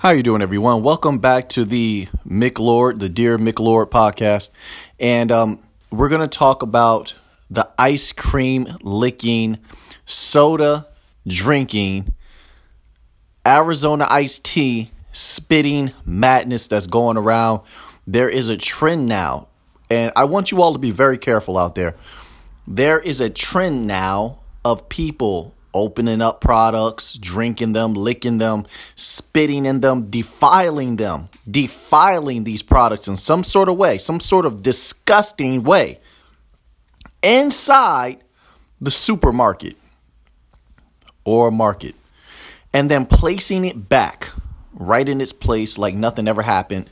How you doing, everyone? Welcome back to the Mick Lord, the Dear Mick Lord podcast, and um, we're gonna talk about the ice cream licking, soda drinking, Arizona iced tea spitting madness that's going around. There is a trend now, and I want you all to be very careful out there. There is a trend now of people opening up products, drinking them, licking them, spitting in them, defiling them, defiling these products in some sort of way, some sort of disgusting way inside the supermarket or market, and then placing it back right in its place like nothing ever happened.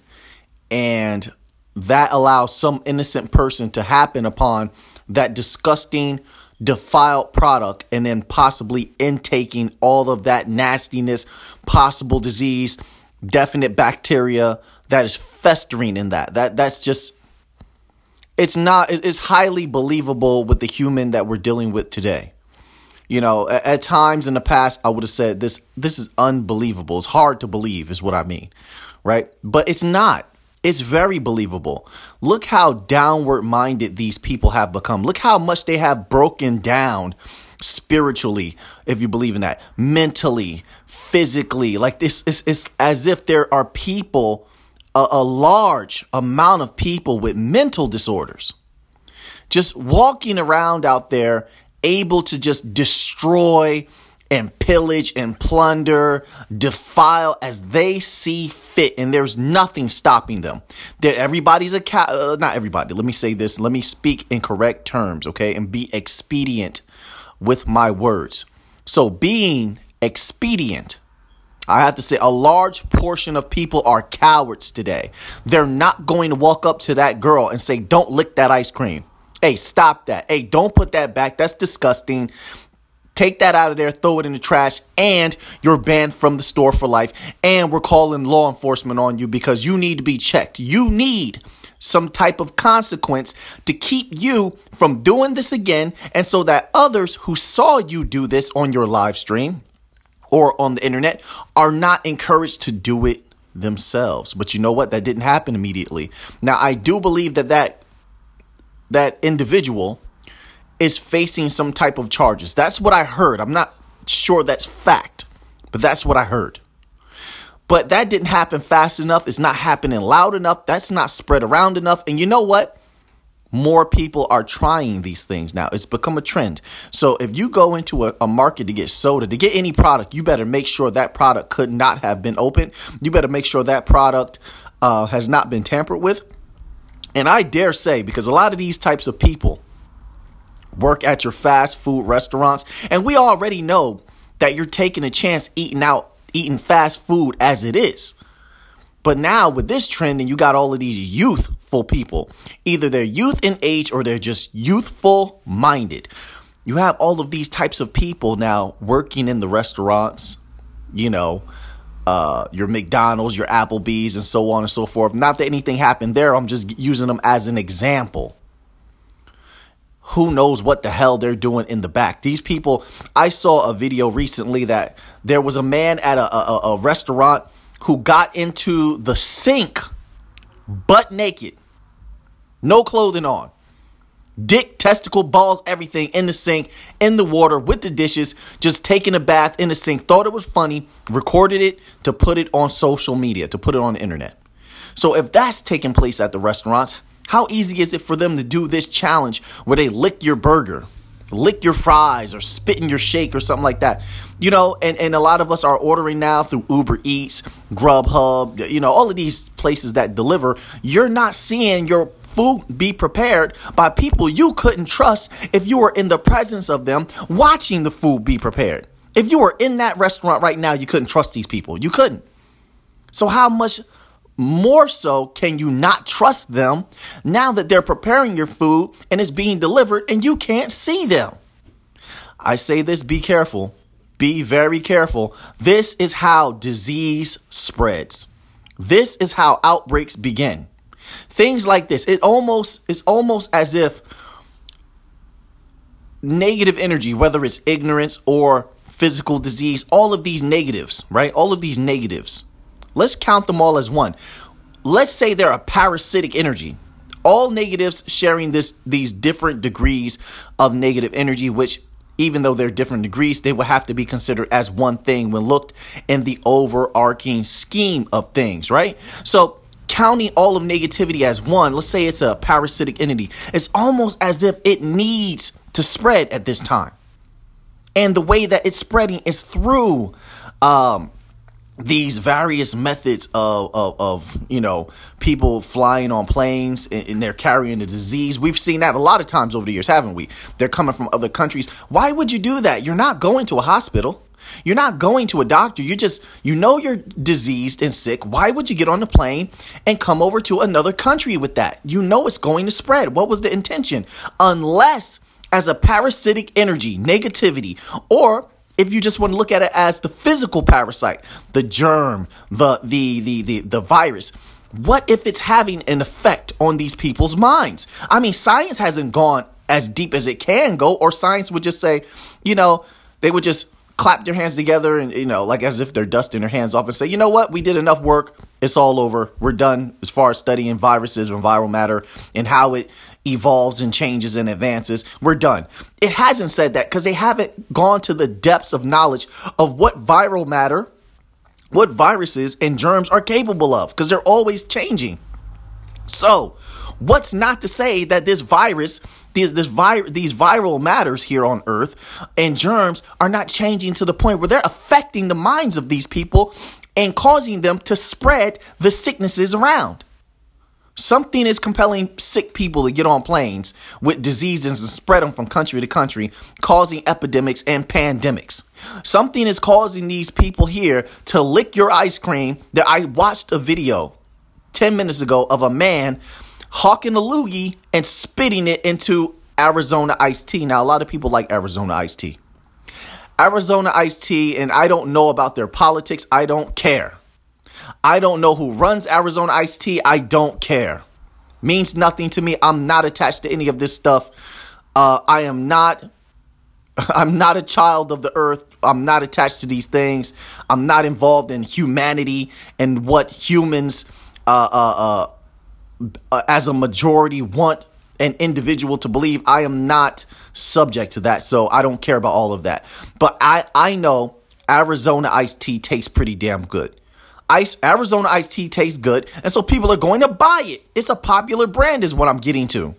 And that allows some innocent person to happen upon that disgusting defiled product and then possibly intaking all of that nastiness, possible disease, definite bacteria that is festering in that. That that's just it's not it's highly believable with the human that we're dealing with today. You know, at, at times in the past I would have said this this is unbelievable. It's hard to believe is what I mean. Right? But it's not. It's very believable. Look how downward minded these people have become. Look how much they have broken down spiritually, if you believe in that, mentally, physically. Like this, it's, it's as if there are people, a, a large amount of people with mental disorders, just walking around out there, able to just destroy and pillage and plunder, defile as they see fit, and there's nothing stopping them. That everybody's a cat, uh, not everybody. Let me say this. Let me speak in correct terms, okay, and be expedient with my words. So, being expedient. I have to say, a large portion of people are cowards today. They're not going to walk up to that girl and say, Don't lick that ice cream. Hey, stop that. Hey, don't put that back. That's disgusting. Take that out of there, throw it in the trash, and you're banned from the store for life. And we're calling law enforcement on you because you need to be checked. You need some type of consequence to keep you from doing this again, and so that others who saw you do this on your live stream or on the internet are not encouraged to do it themselves. But you know what? That didn't happen immediately. Now, I do believe that that that individual is facing some type of charges. That's what I heard. I'm not sure that's fact, but that's what I heard. But that didn't happen fast enough. It's not happening loud enough. That's not spread around enough. And you know what? More people are trying these things now. It's become a trend. So if you go into a, a, market to get soda, to get any product, you better make sure that product could not have been opened. You better make sure that product uh, has not been tampered with. And I dare say, because a lot of these types of people, work at your fast food restaurants. And we already know that you're taking a chance eating out, eating fast food as it is. But now with this trend, and you got all of these youthful people, either they're youth in age or they're just youthful minded. You have all of these types of people now working in the restaurants, you know, uh, your McDonald's, your Applebee's, and so on and so forth. Not that anything happened there, I'm just using them as an example who knows what the hell they're doing in the back. These people, I saw a video recently that there was a man at a, a, a restaurant who got into the sink butt naked, no clothing on. Dick, testicle, balls, everything in the sink, in the water, with the dishes, just taking a bath in the sink. Thought it was funny, recorded it to put it on social media, to put it on the internet. So if that's taking place at the restaurants, how easy is it for them to do this challenge where they lick your burger, lick your fries, or spit in your shake or something like that? You know, and, and a lot of us are ordering now through Uber Eats, Grubhub, you know, all of these places that deliver. You're not seeing your food be prepared by people you couldn't trust if you were in the presence of them watching the food be prepared. If you were in that restaurant right now, you couldn't trust these people. You couldn't. So, how much more so, can you not trust them now that they're preparing your food and it's being delivered and you can't see them? I say this be careful. Be very careful. This is how disease spreads. This is how outbreaks begin. Things like this, it almost it's almost as if negative energy, whether it's ignorance or physical disease, all of these negatives, right? All of these negatives Let's count them all as one. Let's say they're a parasitic energy. All negatives sharing this these different degrees of negative energy, which even though they're different degrees, they will have to be considered as one thing when looked in the overarching scheme of things, right? So counting all of negativity as one, let's say it's a parasitic entity, it's almost as if it needs to spread at this time. And the way that it's spreading is through um, these various methods of, of, of, you know people flying on planes and, and, they're carrying the disease. We've seen that a lot of times over the years haven't we? They're coming from other countries. Why would you do that? You're not going to a hospital. You're not going to a doctor. You just you know you're diseased and sick. Why would you get on the plane and come over to another country with that? You know it's going to spread. What was the intention? Unless as a parasitic energy negativity or if you just want to look at it as the physical parasite, the germ, the the the the, the virus, what if it's having an effect on these people's minds? I mean, science hasn't gone as deep as it can go, or science would just say, you know, they would just clap their hands together and, you know, like as if they're dusting their hands off and say, you know what, we did enough work. It's all over. We're done as far as studying viruses and viral matter and how it evolves and changes and advances. We're done. It hasn't said that because they haven't gone to the depths of knowledge of what viral matter, what viruses and germs are capable of because they're always changing. So, what's not to say that this virus, these this vi- these viral matters here on Earth and germs are not changing to the point where they're affecting the minds of these people and causing them to spread the sicknesses around. Something is compelling sick people to get on planes with diseases and spread them from country to country, causing epidemics and pandemics. Something is causing these people here to lick your ice cream. That I watched a video 10 minutes ago of a man hawking a loogie and spitting it into Arizona iced tea. Now, a lot of people like Arizona iced tea. Arizona iced tea, and I don't know about their politics. I don't care. I don't know who runs Arizona Iced Tea. I don't care. Means nothing to me. I'm not attached to any of this stuff. Uh, I am not. I'm not a child of the earth. I'm not attached to these things. I'm not involved in humanity and what humans, uh, uh, uh, as a majority, want an individual to believe. I am not subject to that, so I don't care about all of that. But I, I know Arizona iced tea tastes pretty damn good. Ice Arizona iced tea tastes good, and so people are going to buy it. It's a popular brand, is what I'm getting to.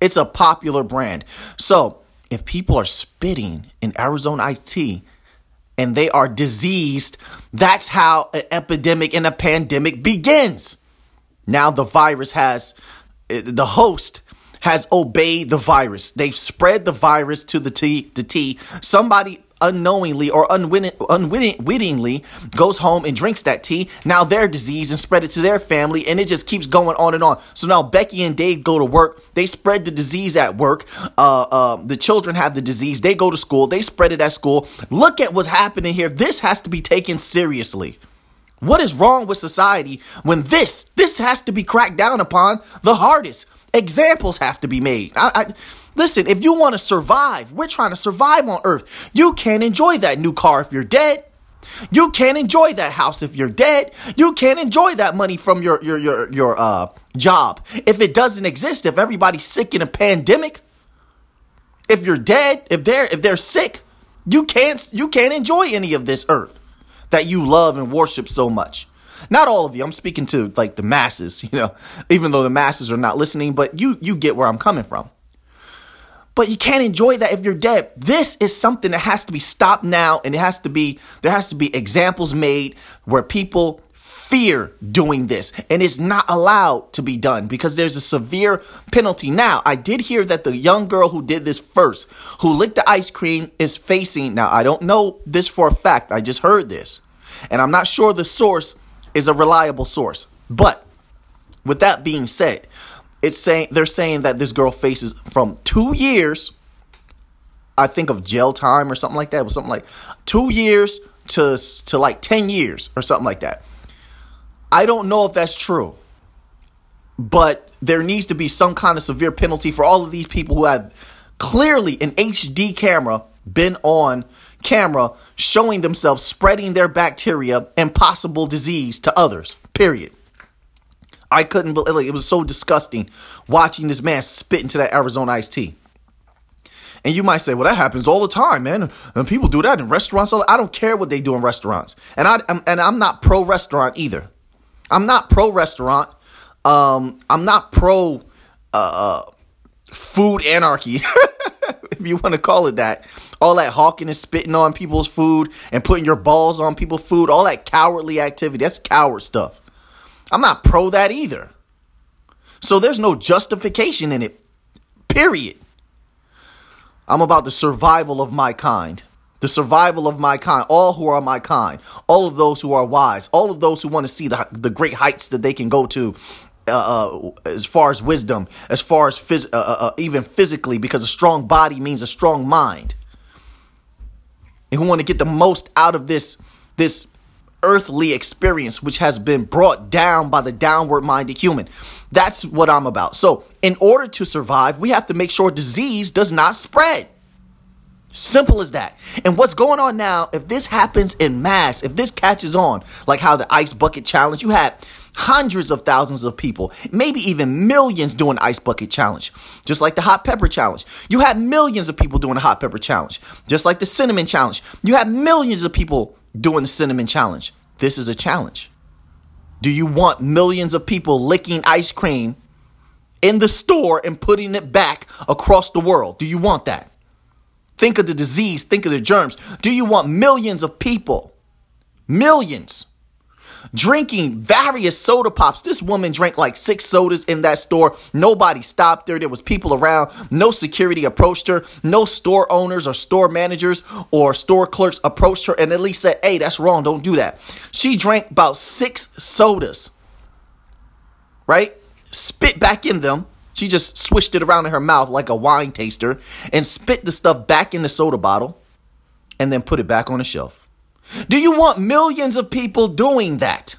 It's a popular brand. So if people are spitting in Arizona iced tea and they are diseased, that's how an epidemic and a pandemic begins. Now the virus has eh, the host has obeyed the virus. They've spread the virus to the tea. The tea. Somebody unknowingly or unwitting, unwittingly goes home and drinks that tea. Now they're diseased and spread it to their family, and it just keeps going on and on. So now Becky and Dave go to work. They spread the disease at work. Uh, uh, the children have the disease. They go to school. They spread it at school. Look at what's happening here. This has to be taken seriously. What is wrong with society when this this has to be cracked down upon the hardest? Examples have to be made. I, I Listen, if you want to survive, we're trying to survive on earth. You can't enjoy that new car if you're dead. You can't enjoy that house if you're dead. You can't enjoy that money from your your your your uh job if it doesn't exist. If everybody's sick in a pandemic, if you're dead, if they're if they're sick, you can't you can't enjoy any of this earth that you love and worship so much. Not all of you. I'm speaking to like the masses, you know, even though the masses are not listening, but you you get where I'm coming from. But you can't enjoy that if you're dead. This is something that has to be stopped now and it has to be there has to be examples made where people fear doing this and it's not allowed to be done because there's a severe penalty. Now, I did hear that the young girl who did this first, who licked the ice cream, is facing. Now, I don't know this for a fact. I just heard this. And I'm not sure the source is a reliable source. But with that being said, it's saying they're saying that this girl faces from two years, I think of jail time or something like that. Was something like two years to to like ten years or something like that. I don't know if that's true, but there needs to be some kind of severe penalty for all of these people who have clearly an HD camera been on camera showing themselves spreading their bacteria and possible disease to others. Period. I couldn't believe it was so disgusting watching this man spit into that Arizona iced tea. And you might say, well, that happens all the time, man. And people do that in restaurants. I don't care what they do in restaurants. And I am and I'm not pro restaurant either. I'm not pro restaurant. Um, I'm not pro uh, food anarchy, if you want to call it that. All that hawking and spitting on people's food and putting your balls on people's food, all that cowardly activity, that's coward stuff. I'm not pro that either. So there's no justification in it, period. I'm about the survival of my kind. The survival of my kind, all who are my kind, all of those who are wise, all of those who want to see the, the great heights that they can go to uh, uh, as far as wisdom, as far as phys- uh, uh, uh, even physically, because a strong body means a strong mind, and who want to get the most out of this this earthly experience, which has been brought down by the downward minded human. That's what I'm about. So, in order to survive, we have to make sure disease does not spread. Simple as that. And what's going on now, if this happens in mass, if this catches on, like how the ice bucket challenge, you had hundreds of thousands of people, maybe even millions doing ice bucket challenge, just like the hot pepper challenge. You had millions of people doing the hot pepper challenge, just like the cinnamon challenge. You had millions of people doing the cinnamon challenge. This is a challenge. Do you want millions of people licking ice cream in the store and putting it back across the world? Do you want that? Think of the disease, think of the germs. Do you want millions of people, millions, drinking various soda pops. This woman drank like six sodas in that store. Nobody stopped her. There was people around. No security approached her. No store owners or store managers or store clerks approached her and at least said, "Hey, that's wrong. Don't do that." She drank about six sodas. Right? Spit back in them. She just swished it around in her mouth like a wine taster and spit the stuff back in the soda bottle and then put it back on the shelf. Do you want millions of people doing that?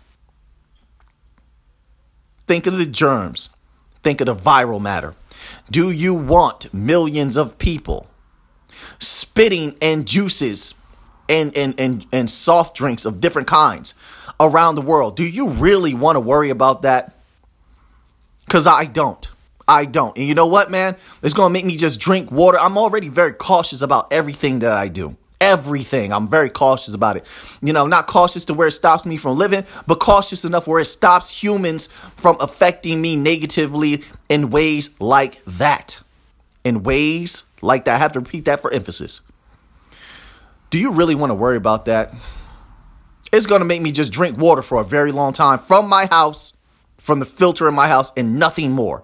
Think of the germs. Think of the viral matter. Do you want millions of people spitting and juices and, and, and, and soft drinks of different kinds around the world? Do you really want to worry about that? Because I don't. I don't. And you know what, man? It's going to make me just drink water. I'm already very cautious about everything that I do everything. I'm very cautious about it. You know, not cautious to where it stops me from living, but cautious enough where it stops humans from affecting me negatively in ways like that. In ways like that. I have to repeat that for emphasis. Do you really want to worry about that? It's going to make me just drink water for a very long time from my house, from the filter in my house, and nothing more.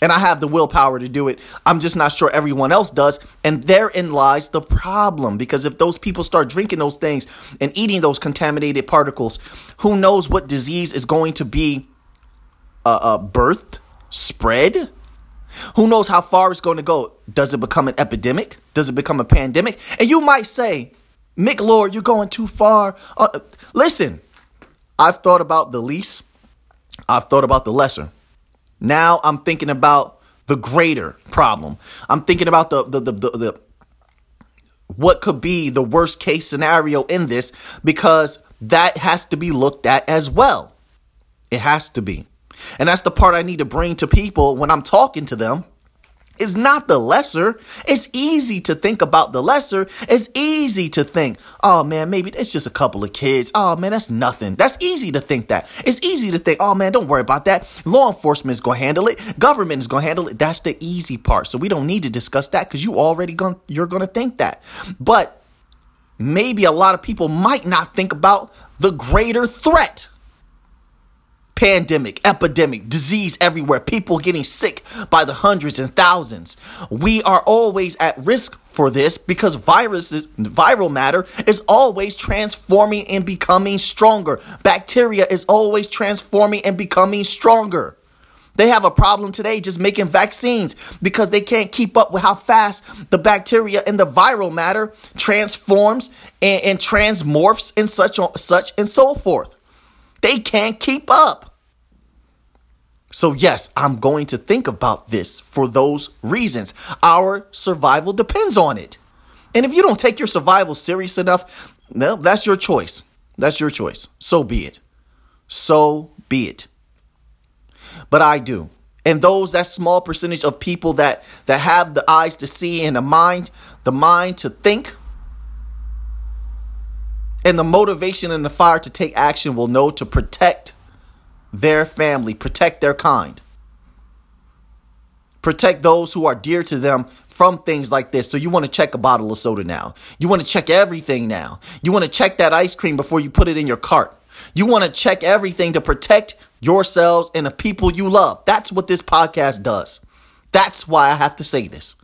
And I have the willpower to do it. I'm just not sure everyone else does. And therein lies the problem. Because if those people start drinking those things and eating those contaminated particles, who knows what disease is going to be uh, uh, birthed, spread? Who knows how far it's going to go? Does it become an epidemic? Does it become a pandemic? And you might say, Mick Lord, you're going too far. Uh, listen, I've thought about the least, I've thought about the lesser. Now I'm thinking about the greater problem. I'm thinking about the the the, the, the what could be the worst case scenario in this because that has to be looked at as well. It has to be. And that's the part I need to bring to people when I'm talking to them is not the lesser. It's easy to think about the lesser. It's easy to think, oh man, maybe it's just a couple of kids. Oh man, that's nothing. That's easy to think that. It's easy to think, oh man, don't worry about that. Law enforcement is going to handle it. Government is going to handle it. That's the easy part. So we don't need to discuss that because you already going you're going to think that. But maybe a lot of people might not think about the greater threat pandemic, epidemic, disease everywhere, people getting sick by the hundreds and thousands. We are always at risk for this because viruses, viral matter is always transforming and becoming stronger. Bacteria is always transforming and becoming stronger. They have a problem today just making vaccines because they can't keep up with how fast the bacteria and the viral matter transforms and, and transmorphs and such such and so forth. They can't keep up. So, yes, I'm going to think about this for those reasons. Our survival depends on it. And if you don't take your survival serious enough, well, that's your choice. That's your choice. So be it. So be it. But I do. And those that small percentage of people that that have the eyes to see and the mind, the mind to think, and the motivation and the fire to take action will know to protect their family, protect their kind. Protect those who are dear to them from things like this. So you want to check a bottle of soda now. You want to check everything now. You want to check that ice cream before you put it in your cart. You want to check everything to protect yourselves and the people you love. That's what this podcast does. That's why I have to say this.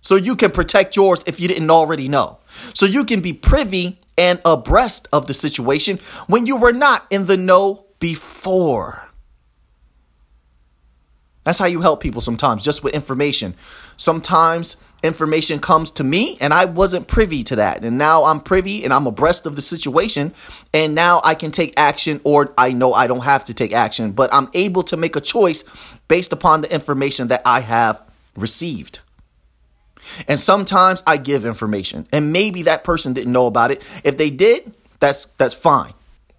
So you can protect yours if you didn't already know. So you can be privy and abreast of the situation when you were not in the know before. That's how you help people sometimes, just with information. Sometimes information comes to me and I wasn't privy to that. And now I'm privy and I'm abreast of the situation. And now I can take action, or I know I don't have to take action, but I'm able to make a choice based upon the information that I have received. And sometimes I give information, and maybe that person didn't know about it. If they did, that's that's fine.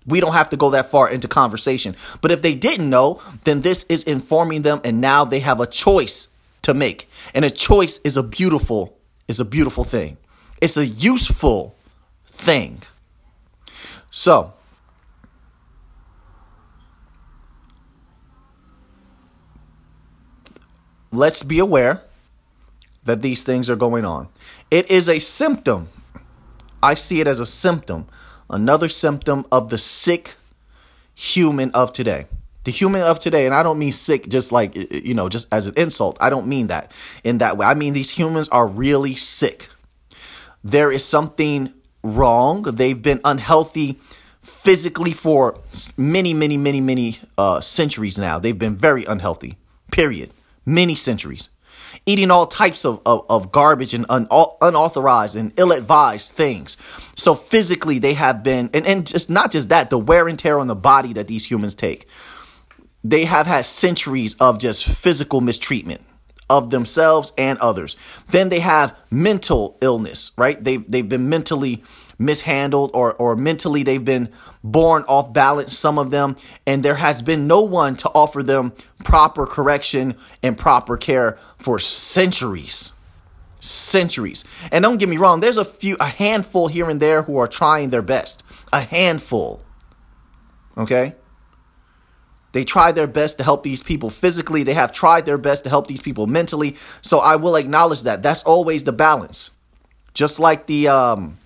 We don't have to go that far into conversation. But if they didn't know, then this is informing them and now they have a choice to make. And a choice is a beautiful is a beautiful thing. It's a useful thing. So, let's be aware that these things are going on. It is a symptom. I see it as a symptom another symptom of the sick human of today. The human of today, and I don't mean sick just like, you know, just as an insult. I don't mean that in that way. I mean, these humans are really sick. There is something wrong. They've been unhealthy physically for many, many, many, many uh, centuries now. They've been very unhealthy, period. Many centuries eating all types of, of, of garbage and un, unauthorized and ill-advised things. So physically they have been, and, and just not just that, the wear and tear on the body that these humans take. They have had centuries of just physical mistreatment of themselves and others. Then they have mental illness, right? They they've been mentally mishandled or or mentally they've been born off balance some of them and there has been no one to offer them proper correction and proper care for centuries centuries and don't get me wrong there's a few a handful here and there who are trying their best a handful okay they try their best to help these people physically. They have tried their best to help these people mentally. So I will acknowledge that. That's always the balance. Just like the um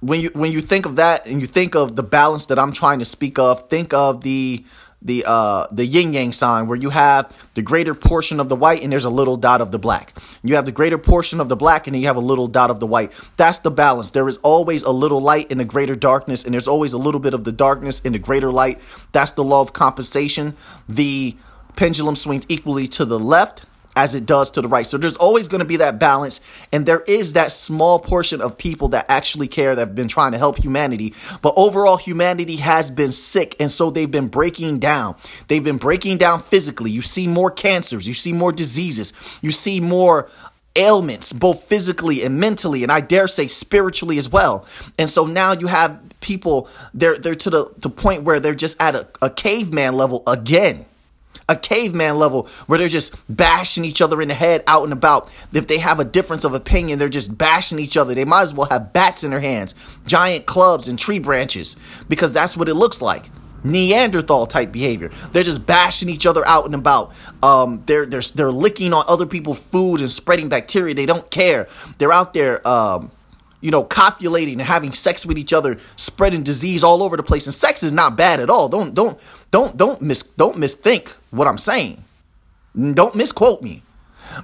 when you when you think of that and you think of the balance that I'm trying to speak of, think of the the uh the yin yang sign where you have the greater portion of the white and there's a little dot of the black. You have the greater portion of the black and then you have a little dot of the white. That's the balance. There is always a little light in the greater darkness and there's always a little bit of the darkness in the greater light. That's the law of compensation. The pendulum swings equally to the left as it does to the right. So there's always going to be that balance. And there is that small portion of people that actually care that have been trying to help humanity. But overall, humanity has been sick. And so they've been breaking down. They've been breaking down physically. You see more cancers, you see more diseases, you see more ailments, both physically and mentally, and I dare say spiritually as well. And so now you have people they're they're to the, the point where they're just at a, a caveman level again a caveman level where they're just bashing each other in the head out and about. If they have a difference of opinion, they're just bashing each other. They might as well have bats in their hands, giant clubs, and tree branches because that's what it looks like. Neanderthal type behavior. They're just bashing each other out and about. Um, they're they're they're licking on other people's food and spreading bacteria. They don't care. They're out there um, you know, copulating and having sex with each other, spreading disease all over the place. And sex is not bad at all. Don't don't don't don't miss don't misthink what I'm saying. Don't misquote me.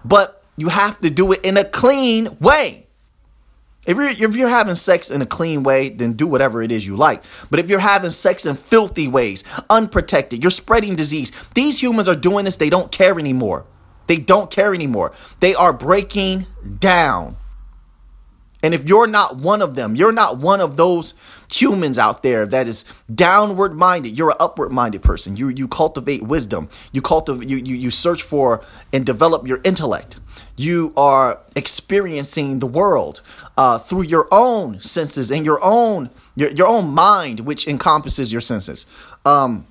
But you have to do it in a clean way. If you're if you're having sex in a clean way, then do whatever it is you like. But if you're having sex in filthy ways, unprotected, you're spreading disease. These humans are doing this, they don't care anymore. They don't care anymore. They are breaking down And if you're not one of them, you're not one of those humans out there that is downward minded. You're an upward minded person. You you cultivate wisdom. You cultivate you, you you search for and develop your intellect. You are experiencing the world uh, through your own senses and your own your your own mind, which encompasses your senses. Um,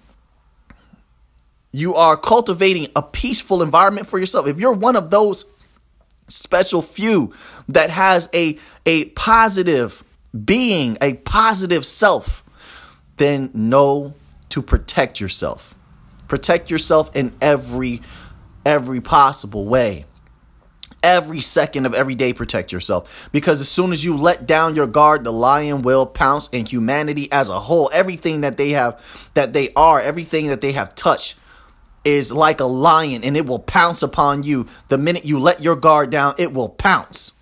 you are cultivating a peaceful environment for yourself. If you're one of those special few that has a a positive being, a positive self, then know to protect yourself. Protect yourself in every every possible way. Every second of every day, protect yourself. Because as soon as you let down your guard, the lion will pounce, and humanity as a whole, everything that they have, that they are, everything that they have touched, is like a lion and it will pounce upon you. The minute you let your guard down, it will pounce.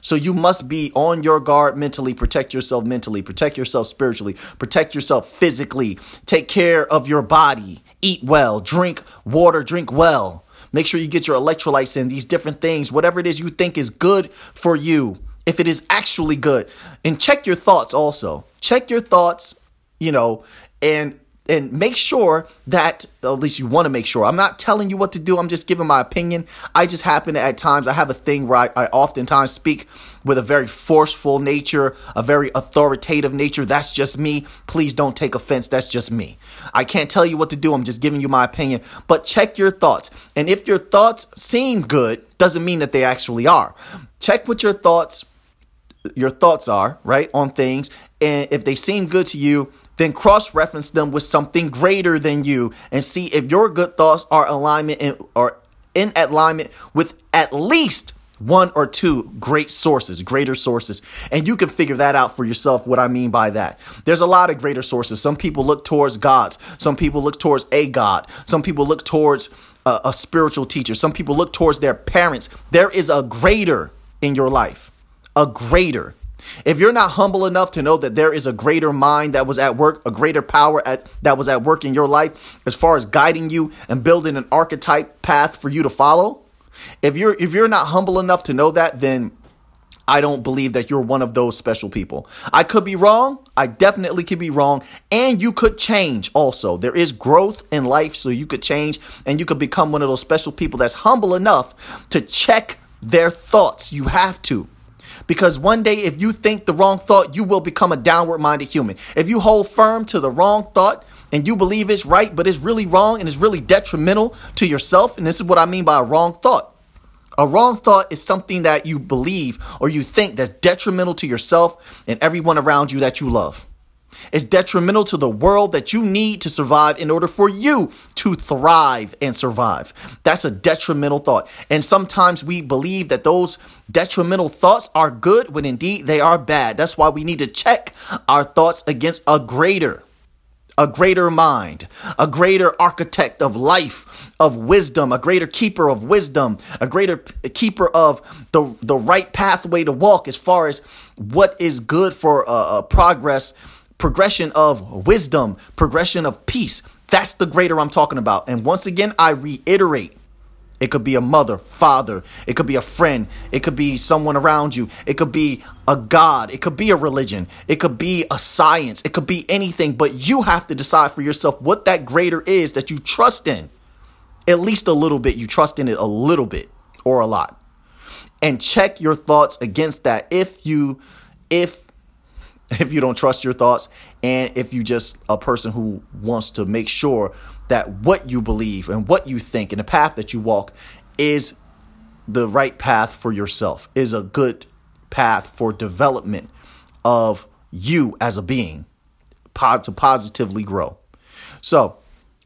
So you must be on your guard mentally, protect yourself mentally, protect yourself spiritually, protect yourself physically, take care of your body, eat well, drink water, drink well. Make sure you get your electrolytes in, these different things, whatever it is you think is good for you, if it is actually good. And check your thoughts also. Check your thoughts, you know, and and make sure that at least you want to make sure. I'm not telling you what to do i'm just giving my opinion. I just happen to at times i have a thing where I, I, oftentimes speak with a very forceful nature a very authoritative nature. That's just me. Please don't take offense. That's just me. I can't tell you what to do. I'm just giving you my opinion. But check your thoughts. And if your thoughts seem good doesn't mean that they actually are. Check what your thoughts your thoughts are right on things. And if they seem good to you then cross reference them with something greater than you and see if your good thoughts are alignment in, or in alignment with at least one or two great sources, greater sources. And you can figure that out for yourself what I mean by that. There's a lot of greater sources. Some people look towards gods, some people look towards a God, some people look towards a, a spiritual teacher, some people look towards their parents. There is a greater in your life, a greater. If you're not humble enough to know that there is a greater mind that was at work, a greater power at that was at work in your life as far as guiding you and building an archetype path for you to follow, if you're if you're not humble enough to know that, then I don't believe that you're one of those special people. I could be wrong. I definitely could be wrong. And you could change also. There is growth in life, so you could change and you could become one of those special people that's humble enough to check their thoughts. You have to. Because one day, if you think the wrong thought, you will become a downward minded human. If you hold firm to the wrong thought, and you believe it's right, but it's really wrong and it's really detrimental to yourself. And this is what I mean by a wrong thought. A wrong thought is something that you believe or you think that's detrimental to yourself and everyone around you that you love. It's detrimental to the world that you need to survive in order for you to thrive and survive. That's a detrimental thought. And sometimes we believe that those detrimental thoughts are good when indeed they are bad. That's why we need to check our thoughts against a greater a greater mind, a greater architect of life, of wisdom, a greater keeper of wisdom, a greater keeper of the, the right pathway to walk as far as what is good for uh, uh progress progression of wisdom, progression of peace. That's the greater I'm talking about. And once again, I reiterate it could be a mother, father, it could be a friend, it could be someone around you, it could be a God, it could be a religion, it could be a science, it could be anything, but you have to decide for yourself what that greater is that you trust in. At least a little bit, you trust in it a little bit or a lot. And check your thoughts against that if you if if you don't trust your thoughts and if you just a person who wants to make sure that what you believe and what you think and the path that you walk is the right path for yourself is a good path for development of you as a being to positively grow. So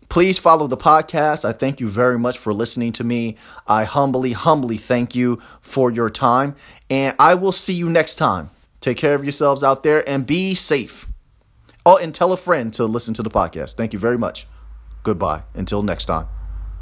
please follow the podcast. I thank you very much for listening to me. I humbly humbly thank you for your time and i will see you next time Take care of yourselves out there and be safe. Oh, and tell a friend to listen to the podcast. Thank you very much. Goodbye. Until next time.